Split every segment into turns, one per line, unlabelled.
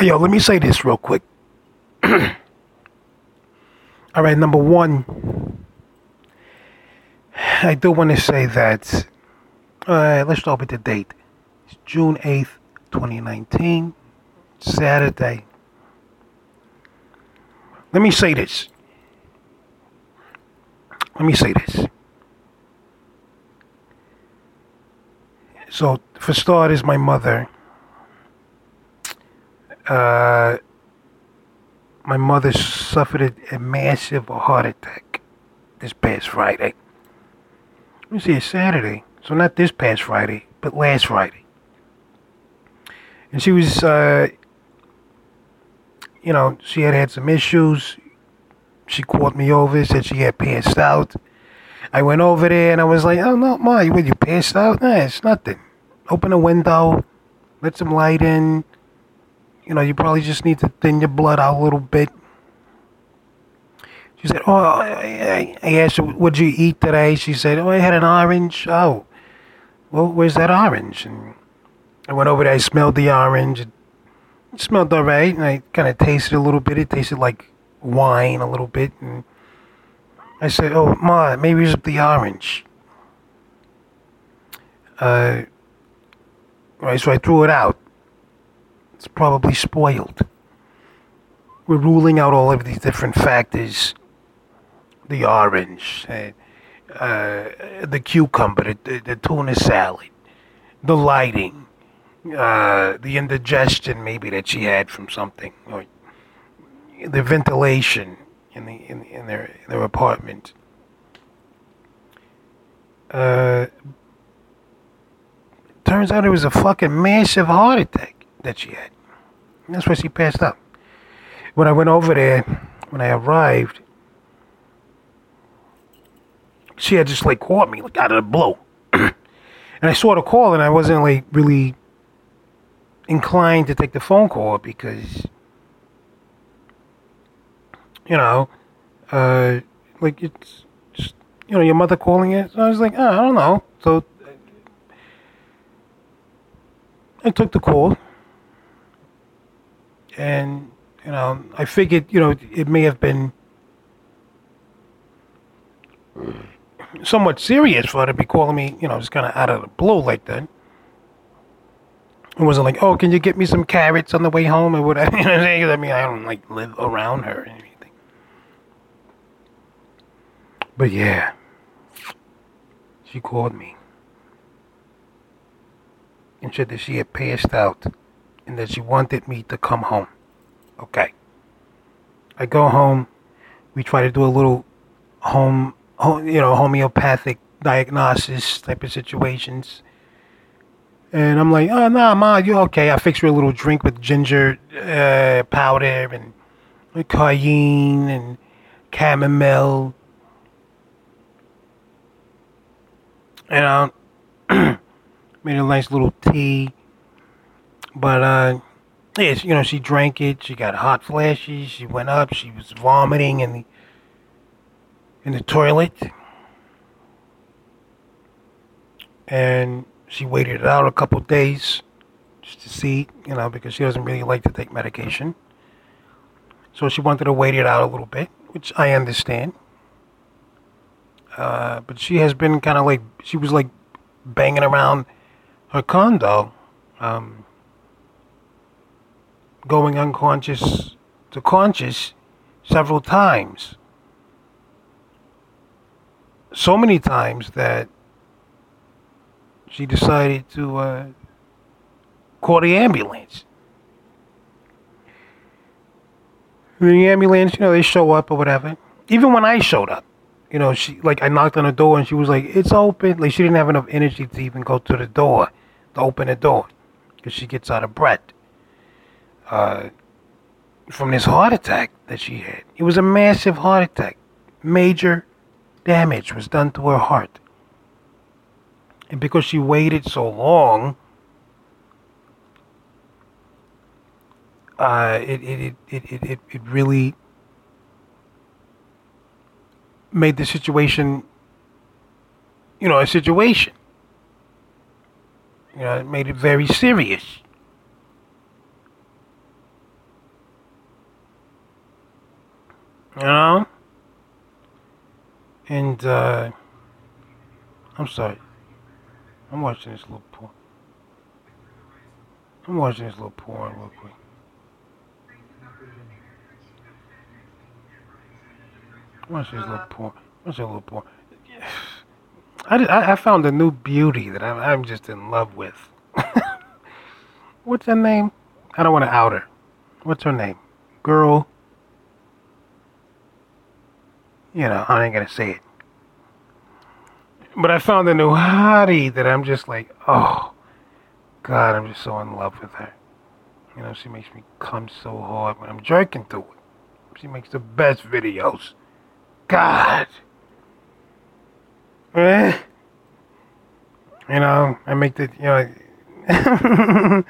Yo, let me say this real quick. All right, number one, I do want to say that. Uh, let's start with the date. It's June 8th, 2019, Saturday. Let me say this. Let me say this. So, for starters, my mother. Uh, my mother suffered a, massive heart attack this past Friday. Let me see, it's Saturday. So, not this past Friday, but last Friday. And she was, uh, you know, she had had some issues. She called me over, said she had passed out. I went over there and I was like, oh, no, Ma, you, you passed out? Nah, it's nothing. Open a window, let some light in. You know, you probably just need to thin your blood out a little bit. She said, oh, I, asked her, what'd you eat today? She said, oh, I had an orange. Oh, well, where's that orange? And I went over there, I smelled the orange. It smelled all right, and I kind of tasted a little bit. It tasted like wine a little bit. And I said, oh, Ma, maybe it's the orange. Uh, right, so I threw it out. It's probably spoiled. We're ruling out all of these different factors the orange, uh, uh, the cucumber, the, the, tuna salad, the lighting, uh, the indigestion maybe that she had from something, or the ventilation in the in, in their in their apartment. Uh, turns out it was a fucking massive heart attack that she had. That's why she passed out. When I went over there, when I arrived, she had just like caught me like out of the blue. and I saw the call and I wasn't like really inclined to take the phone call because you know, uh, like it's just you know your mother calling it. So I was like, oh, I don't know. So I took the call, and you know, I figured you know it may have been somewhat serious for her to be calling me, you know, just kind of out of the blue like that. It wasn't like, oh, can you get me some carrots on the way home or whatever. You know what? I mean, I don't like live around her or anything. But yeah, she called me and said that she had passed out and that she wanted me to come home. Okay. I go home. We try to do a little home, you know, homeopathic diagnosis type of situations. And I'm like, oh, nah, ma, you're okay. I fix her a little drink with ginger uh, powder and cayenne and chamomile. You know, made a nice little tea. But, uh, yeah, you know, she drank it. She got hot flashes. She went up. She was vomiting in the in the toilet, and she waited it out a couple days just to see, you know, because she doesn't really like to take medication. So she wanted to wait it out a little bit, which I understand. Uh, but she has been kind of like she was like banging around her condo. Um, going unconscious to conscious several times. So many times that she decided to uh, call the ambulance. The ambulance, you know, they show up or whatever. Even when I showed up, you know, she like I knocked on the door and she was like, "It's open." Like she didn't have enough energy to even go to the door, to open the door, because she gets out of breath uh, from this heart attack that she had. It was a massive heart attack. Major damage was done to her heart. And because she waited so long, uh, it, it, it, it, it, it really made the situation, you know, a situation. You know, it made it very serious. You know? And, uh, I'm sorry. I'm watching this little porn. I'm watching this little porn real quick. Watch this little porn. Watch this little porn. I, I, found a new beauty that I'm, I'm just in love with. What's her name? I don't want to out her. What's her name? Girl. You know, I ain't gonna say it. But I found a new hottie that I'm just like, oh, God, I'm just so in love with her. You know, she makes me come so hard when I'm jerking to it. She makes the best videos. God. Eh? You know, I make the, you know,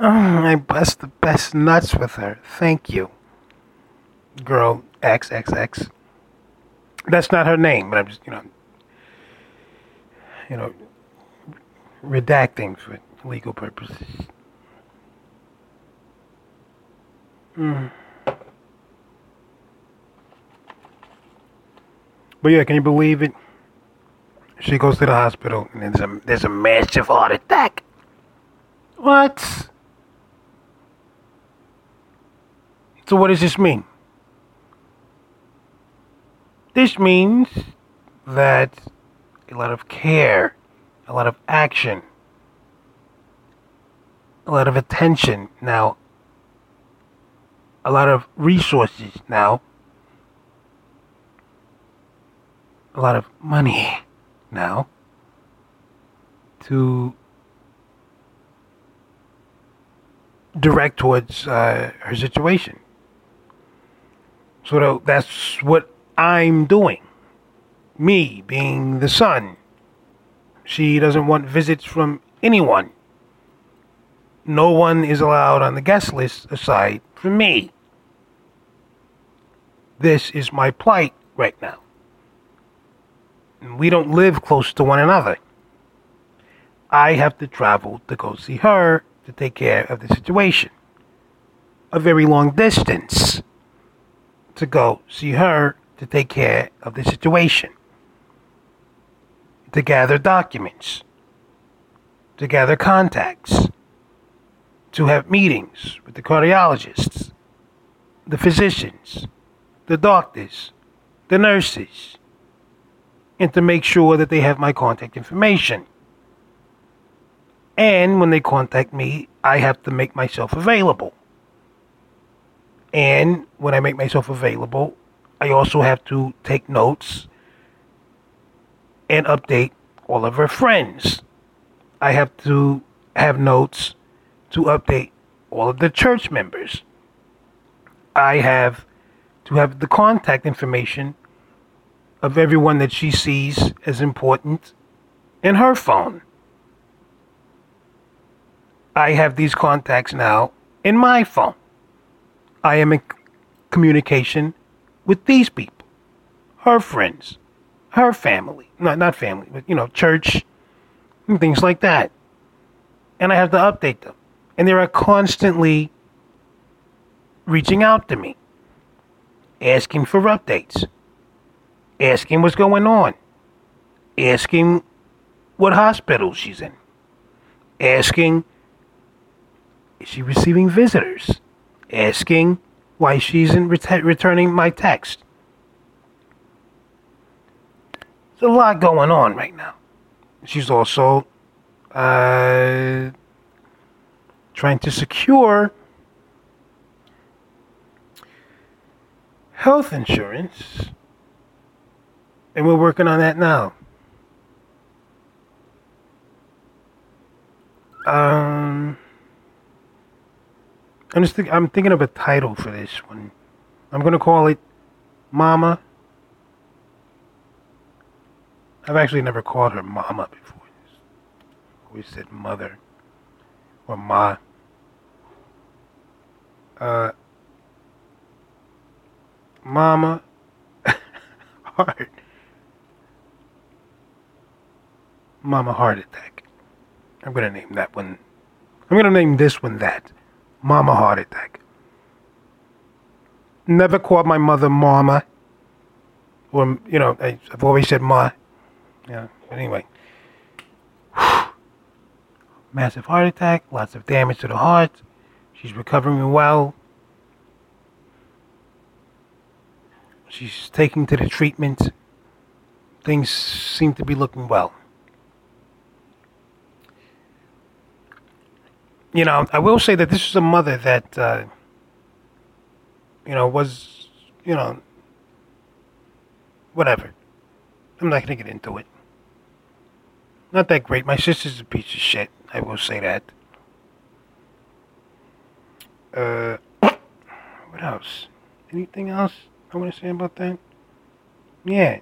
I bust the best nuts with her. Thank you. Girl XXX. That's not her name, but I'm just, you know, you know, redacting for legal purposes. Mm. But yeah, can you believe it? She goes to the hospital and there's a there's a massive heart attack. What? So what does this mean? This means that a lot of care, a lot of action, a lot of attention now, a lot of resources now a lot of money now to direct towards uh, her situation. So that's what I'm doing. Me being the son. She doesn't want visits from anyone. No one is allowed on the guest list aside from me. This is my plight right now we don't live close to one another. I have to travel to go see her to take care of the situation. A very long distance to go see her to take care of the situation. To gather documents. To gather contacts. To have meetings with the cardiologists, the physicians, the doctors, the nurses and to make sure that they have my contact information. And when they contact me, I have to make myself available. And when I make myself available, I also have to take notes and update all of her friends. I have to have notes to update all of the church members. I have to have the contact information of everyone that she sees as important in her phone. I have these contacts now in my phone. I am in communication with these people, her friends, her family, not not family, but you know, church and things like that. And I have to update them. And they are constantly reaching out to me, asking for updates asking what's going on, asking what hospital she's in, asking is she receiving visitors, asking why she isn't ret- returning my text. There's a lot going on right now. She's also uh, trying to secure health insurance and we're working on that now. Um, I'm just think, I'm thinking of a title for this one. I'm gonna call it Mama. I've actually never called her Mama before. Always said Mother or Ma. Uh, Mama. Heart. Mama Heart Attack. I'm to name that one. I'm to name this one that. Mama Heart Attack. never called my mother mama. Or, you know, I, I've always said ma. Yeah, but anyway. Massive heart attack, lots of damage to the heart. She's recovering well. She's taking to the treatment. Things seem to be looking well. You know, I will say that this is a mother that, uh, you know, was, you know, whatever. I'm not going to get into it. Not that great. My sister's a piece of shit. I will say that. Uh, what else? Anything else I want to say about that? Yeah.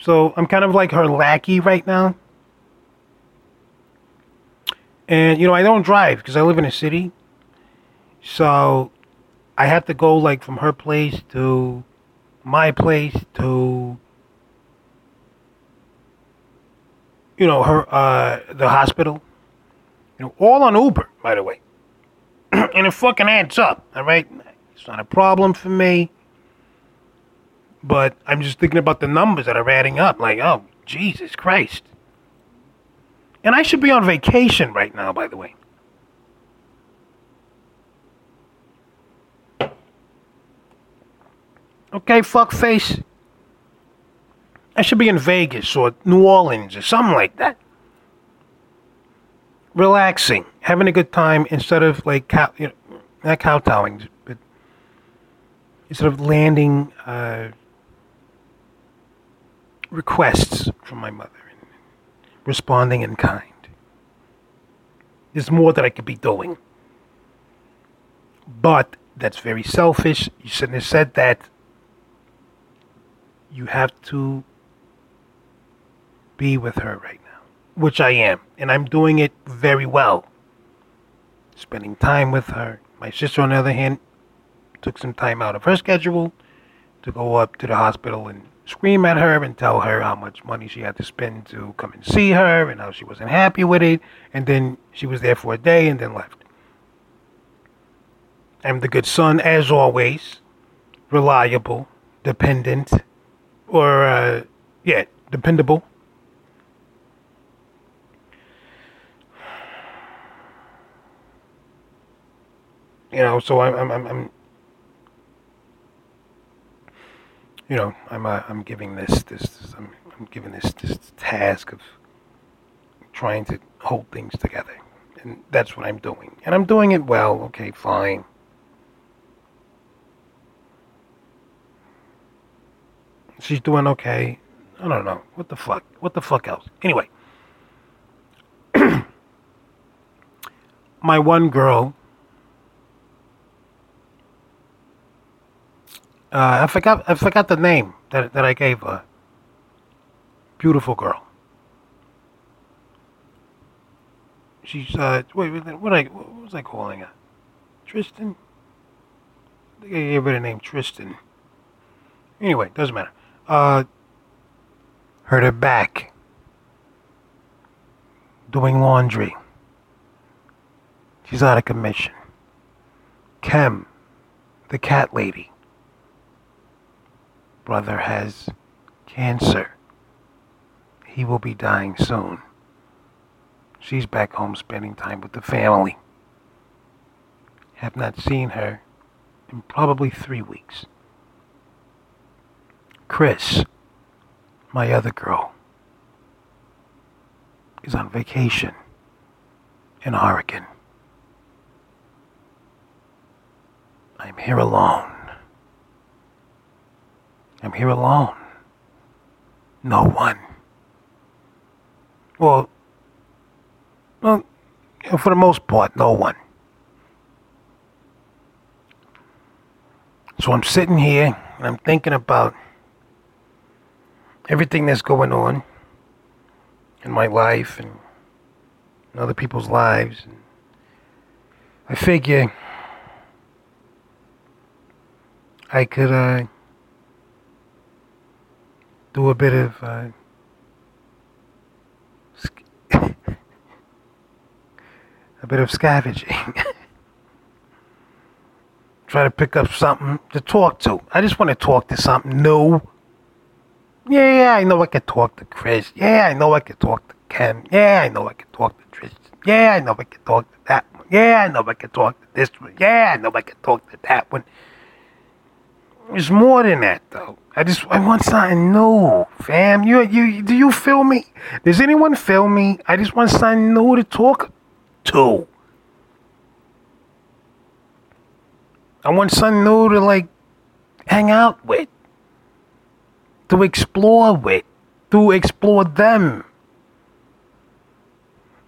So I'm kind of like her lackey right now. And, you know, I don't drive because I live in a city. So I have to go like from her place to my place to you know her uh the hospital. You know all on uber by the way. And it fucking adds up all right? It's not a problem for me. But i'm just thinking about the numbers that are adding up. Like oh jesus christ and i should be on vacation right now by the way Okay, fuckface. I should be in Vegas or New Orleans or something like that. Relaxing, having a good time instead of like cow, you know, not kowtowing, but instead of landing uh, requests from my mother responding in kind. There's more that I could be doing. But that's very selfish. You shouldn't have said that you have to be with her right now, which I am, and I'm doing it very well. Spending time with her. My sister, on the other hand, took some time out of her schedule to go up to the hospital and scream at her and tell her how much money she had to spend to come and see her and how she wasn't happy with it. And then she was there for a day and then left. I'm the good son, as always, reliable, dependent, or uh, yeah, dependable. You know, so I'm, I'm, I'm, you know, I'm, uh, I'm giving this, this, this I'm, I'm this, this task of trying to hold things together, and that's what I'm doing, and I'm doing it well. Okay, fine. She's doing okay. I don't know. What the fuck? What the fuck else? Anyway. my one girl. Uh, I forgot. I forgot the name that that I gave her. Beautiful girl. She's uh. Wait. What I what was I calling her? Tristan. I think I gave her the name Tristan. Anyway, doesn't matter. Uh, her back doing laundry. She's out of commission. Kem, the cat lady. Brother has cancer. He will be dying soon. She's back home spending time with the family. Have not seen her in probably three weeks. Chris, my other girl, is on vacation in Oregon. I'm here alone. I'm here alone. No one. Well, well, for the most part, no one. So I'm sitting here and I'm thinking about everything that's going on in my life and in other people's lives. And I figure I could uh, do a bit of uh, a bit of scavenging. try to pick up something to talk to. I just want to talk to something new. Yeah, yeah, I know I can talk to Chris. Yeah, I know I can talk to Ken. Yeah, I know I can talk to Tristan. Yeah, I know I can talk to that one. Yeah, I know I can talk to this one. Yeah, I know I can talk to that one. It's more than that, though. I just I want something new, fam. You you do you feel me? Does anyone feel me? I just want something new to talk to. I want something new to like hang out with, to explore with, to explore them.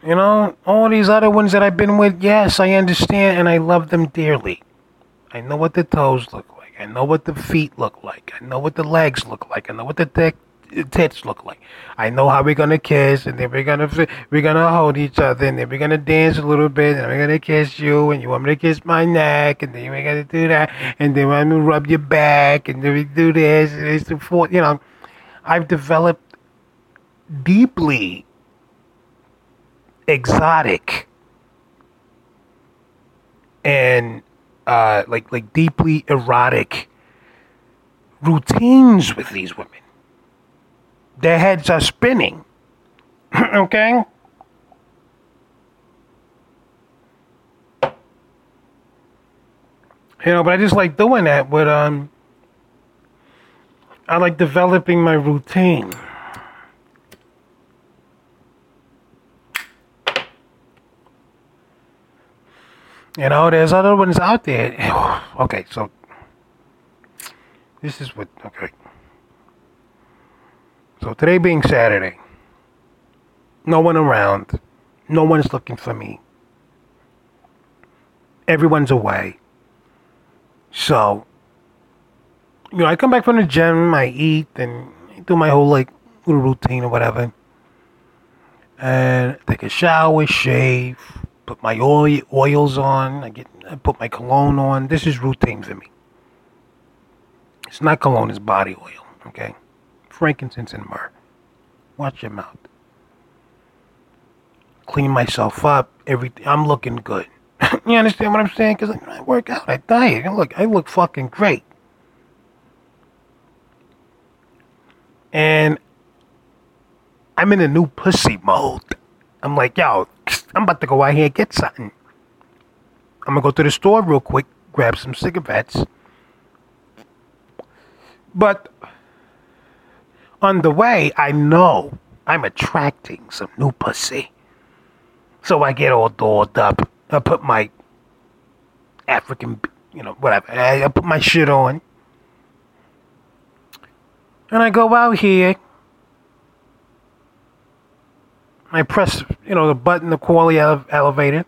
You know, all these other ones that I've been with, yes, I understand and I love them dearly. I know what the toes look like. I know what the feet look like. I know what the legs look like. I know what the dick, tits look like. I know how we're gonna kiss, and then we're gonna we're gonna hold each other, and then we're gonna dance a little bit, and we're gonna kiss you, and you want me to kiss my neck, and then we're gonna do that, and then I'm gonna rub your back, and then we do this, and it's the fourth. You know, I've developed deeply exotic and uh, like like deeply erotic routines with these women. Their heads are spinning. okay? You know, but I just like doing that with um I like developing my routine. You know, there's other ones out there. Okay, so this is what. Okay. So today being Saturday, no one around, no one's looking for me. Everyone's away. So, you know, I come back from the gym, I eat, and do my whole like little routine or whatever. And take a shower, shave, put my oil, oils on. I get I put my cologne on. This is routine for me. It's not cologne, it's body oil. Okay, frankincense and myrrh. Watch your mouth. Clean myself up. Everything. I'm looking good. you understand what I'm saying? Because I work out, I diet. Look, I look fucking great. And I'm in a new pussy mode. I'm like, yo, I'm about to go out here and get something. I'm gonna go to the store real quick, grab some cigarettes. But on the way, I know I'm attracting some new pussy. So I get all dolled up. I put my African, you know, whatever. I put my shit on. And I go out here I press, you know, the button to the ele- elevator.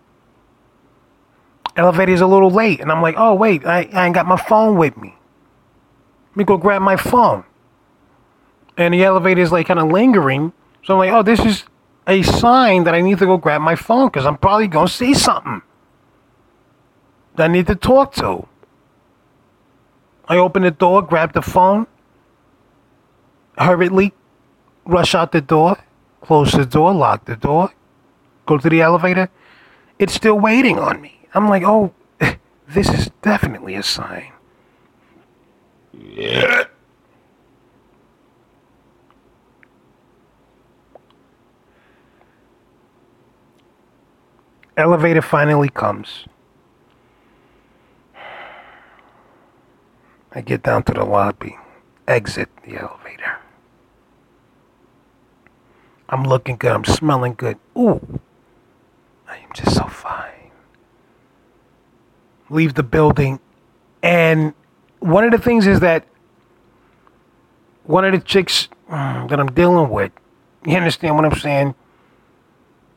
Elevator's a little late, and I'm like, oh wait, I, I ain't got my phone with me. Let me go grab my phone. And the elevator's like kind of lingering, so I'm like, oh, this is a sign that I need to go grab my phone because I'm probably gonna see something that I need to talk to. I open the door, grab the phone, hurriedly rush out the door close the door, lock the door, go to the elevator. It's still waiting on me. I'm like, oh, this is definitely a sign. Yeah. Elevator finally comes. I get down to the lobby, exit the elevator. I'm looking good. I'm smelling good. Ooh, I am just so fine. Leave the building. And one of the things is that one of the chicks mm, that I'm dealing with, you understand what I'm saying?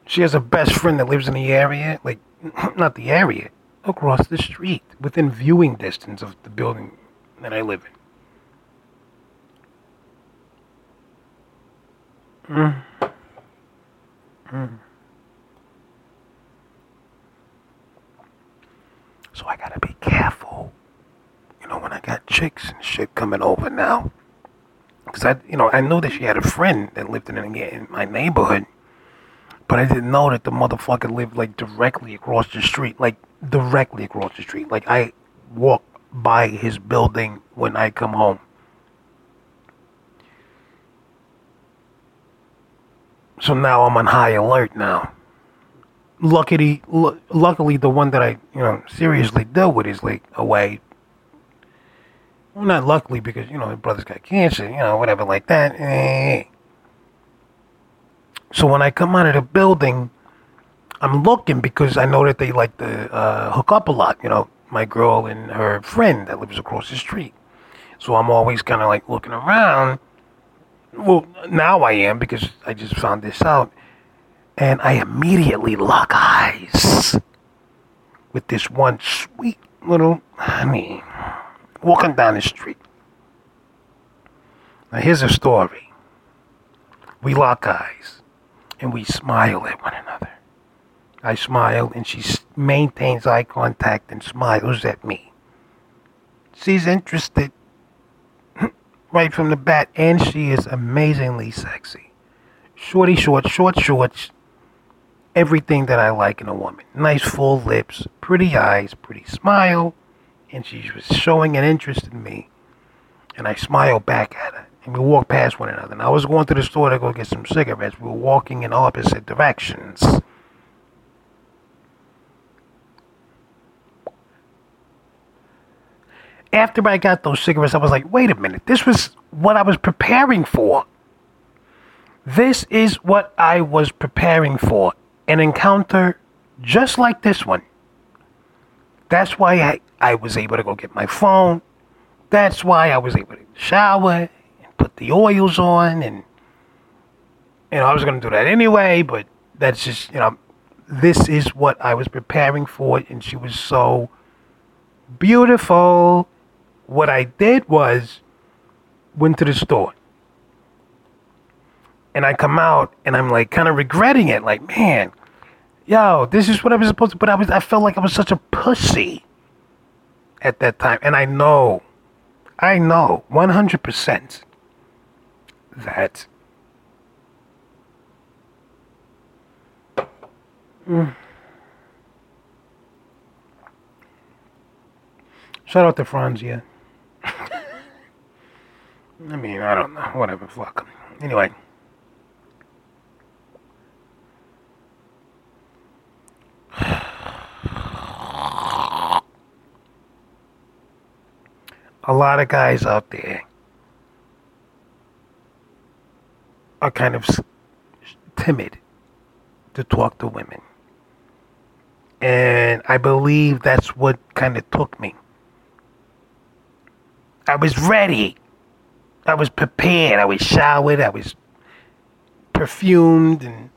She has a best friend that lives in the area, like, not the area, across the street, within viewing distance of the building that I live in. So I gotta be careful. You know, when I got chicks and shit coming over now. Because I, you know, I knew that she had a friend that lived in, in my neighborhood. But I didn't know that the motherfucker lived like directly across the street. Like directly across the street. Like I walk by his building when I come home. So now I'm on high alert now. Luckily, l- luckily, the one that I, you know, seriously dealt with is like away. Well, not luckily because you know his brother's got cancer, you know, whatever like that. Eh. So when I come out of the building, I'm looking because I know that they like to uh, hook up a lot. You know, my girl and her friend that lives across the street. So I'm always kind of like looking around well, now I am because I just found this out. And I immediately lock eyes with this one sweet little honey walking down the street. Now, here's a story. We lock eyes and we smile at one another. I smile and she maintains eye contact and smiles at me. She's interested right from the bat, and she is amazingly sexy. Shorty short, short shorts, everything that I like in a woman. Nice full lips, pretty eyes, pretty smile, and she was showing an interest in me. And I smiled back at her, and we walked past one another. And I was going to the store to go get some cigarettes. We were walking in opposite directions. After I got those cigarettes, I was like, wait a minute, this was what I was preparing for. This is what I was preparing for an encounter just like this one. That's why I, I was able to go get my phone. That's why I was able to shower and put the oils on. And, you know, I was going to do that anyway, but that's just, you know, this is what I was preparing for. And she was so beautiful what I did was went to the store. And I come out and I'm like kind of regretting it. Like, man, yo, this is what I was supposed to but I was I felt like I was such a pussy at that time. And I know, I know 100% that Shout out to Franzia. I mean, I don't know. Whatever. Fuck. Anyway. A lot of guys out there are kind of timid to talk to women. And I believe that's what kind of took me. I was ready. I was prepared. I was showered. I was perfumed, and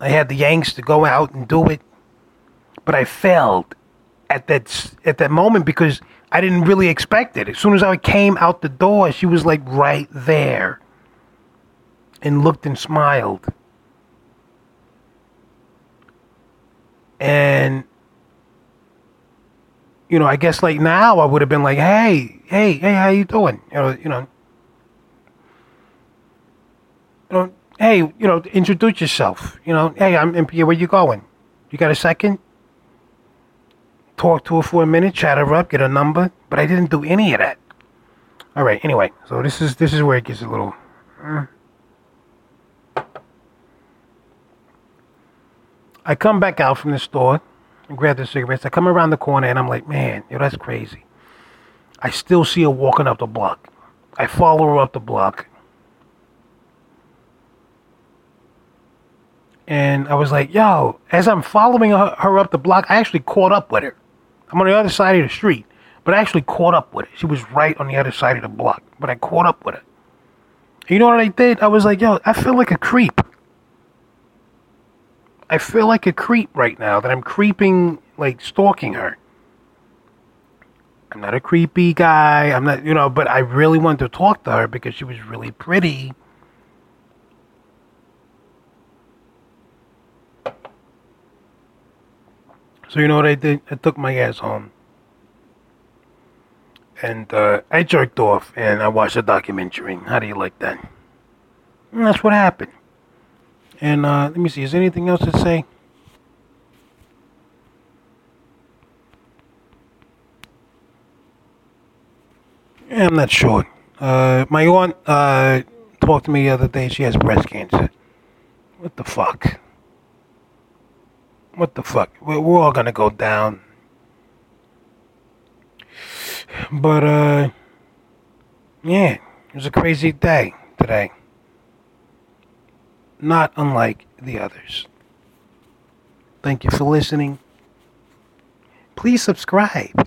I had the yanks to go out and do it. But I failed at that at that moment because I didn't really expect it. As soon as I came out the door, she was like right there, and looked and smiled. And you know, I guess like now I would have been like, hey, hey, hey, how you doing? You know, you know, you know, hey, you know, introduce yourself. You know, hey, I'm MP. Where you going? You got a second? Talk to her for a minute, chat her up, get a number. But I didn't do any of that. All right. Anyway, so this is this is where it gets a little. Uh, I come back out from the store and grab the cigarettes. I come around the corner and I'm like, man, yo, that's crazy. I still see her walking up the block. I follow her up the block. And I was like, yo, as I'm following her, up the block, I actually caught up with her. I'm on the other side of the street, but I actually caught up with her. She was right on the other side of the block, but I caught up with her. You know what I did? I was like, yo, I feel like a creep. I feel like a creep right now that I'm creeping, like stalking her. I'm not a creepy guy. I'm not, you know, but I really wanted to talk to her because she was really pretty. So you know what I did? I took my ass home. And uh, I jerked off and I watched a documentary. How do you like that? And that's what happened. And uh, let me see, is there anything else to say? Yeah, I'm not sure. Uh, my aunt uh, talked to me the other day. She has breast cancer. What the fuck? What the fuck? We're, we're all gonna go down. But, uh, yeah, it was a crazy day today. Not unlike the others. Thank you for listening. Please subscribe.